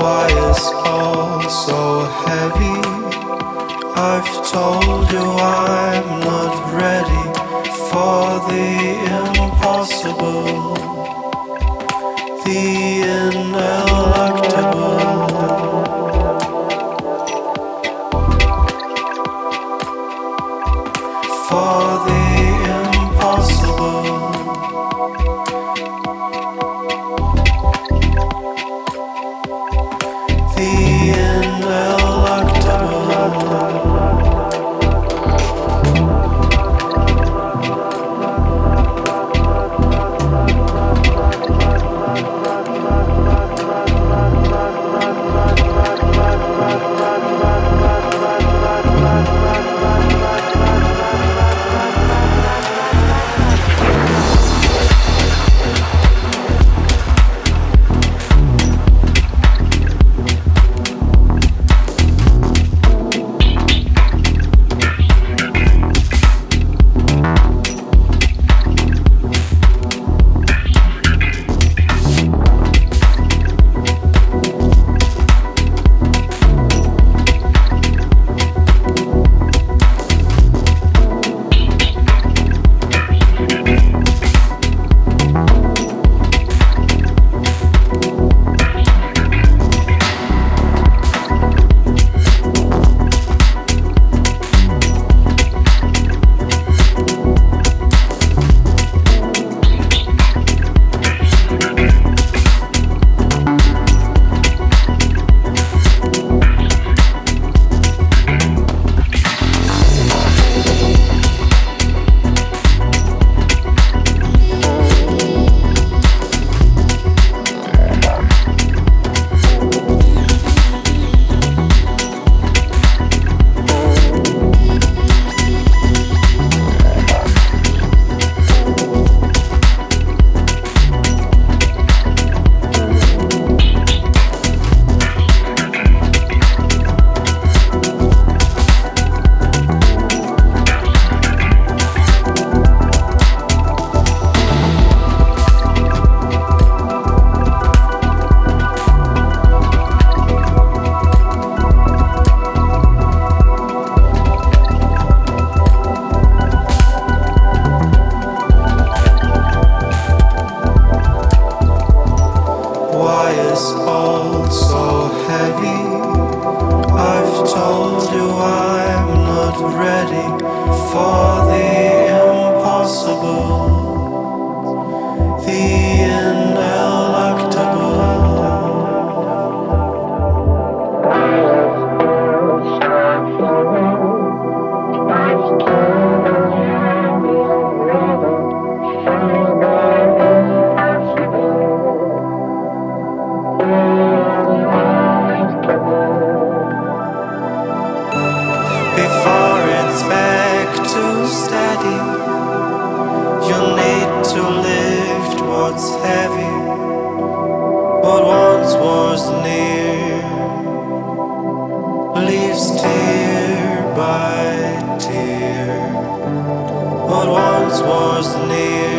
is all so heavy? I've told you I'm not ready for the impossible, the ineluctable. Back to steady, you need to lift what's heavy. What once was near leaves tear by tear. What once was near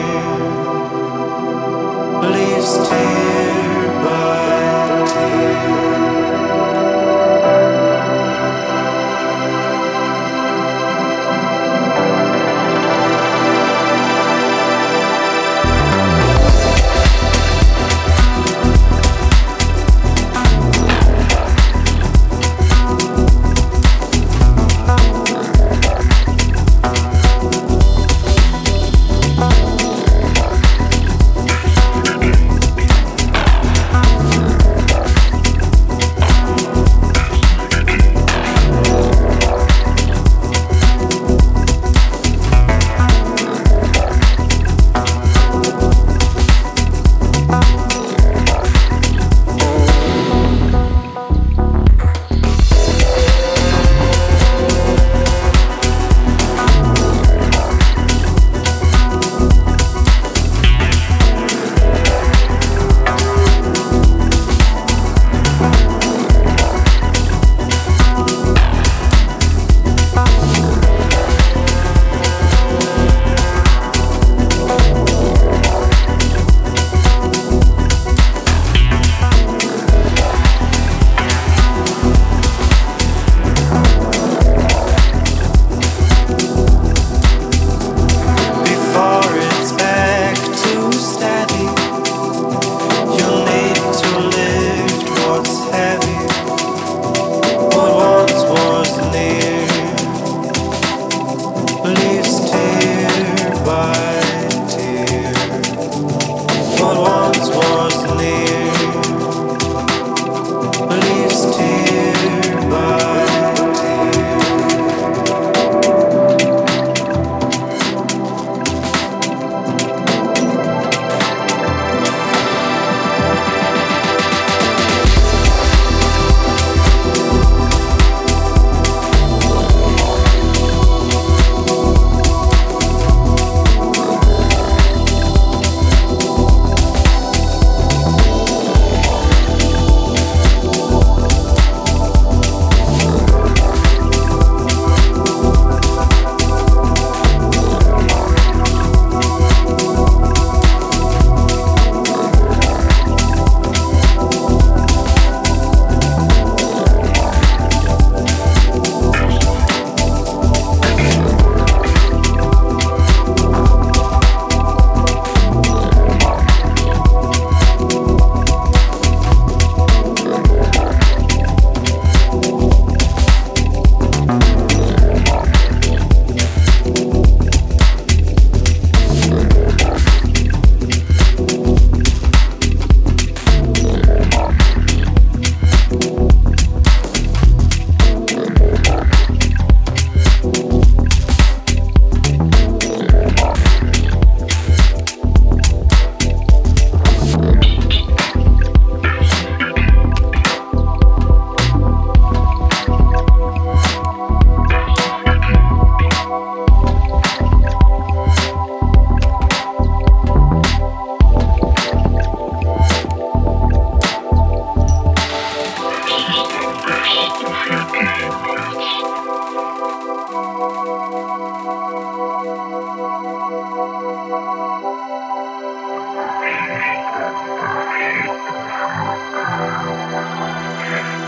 Yeah.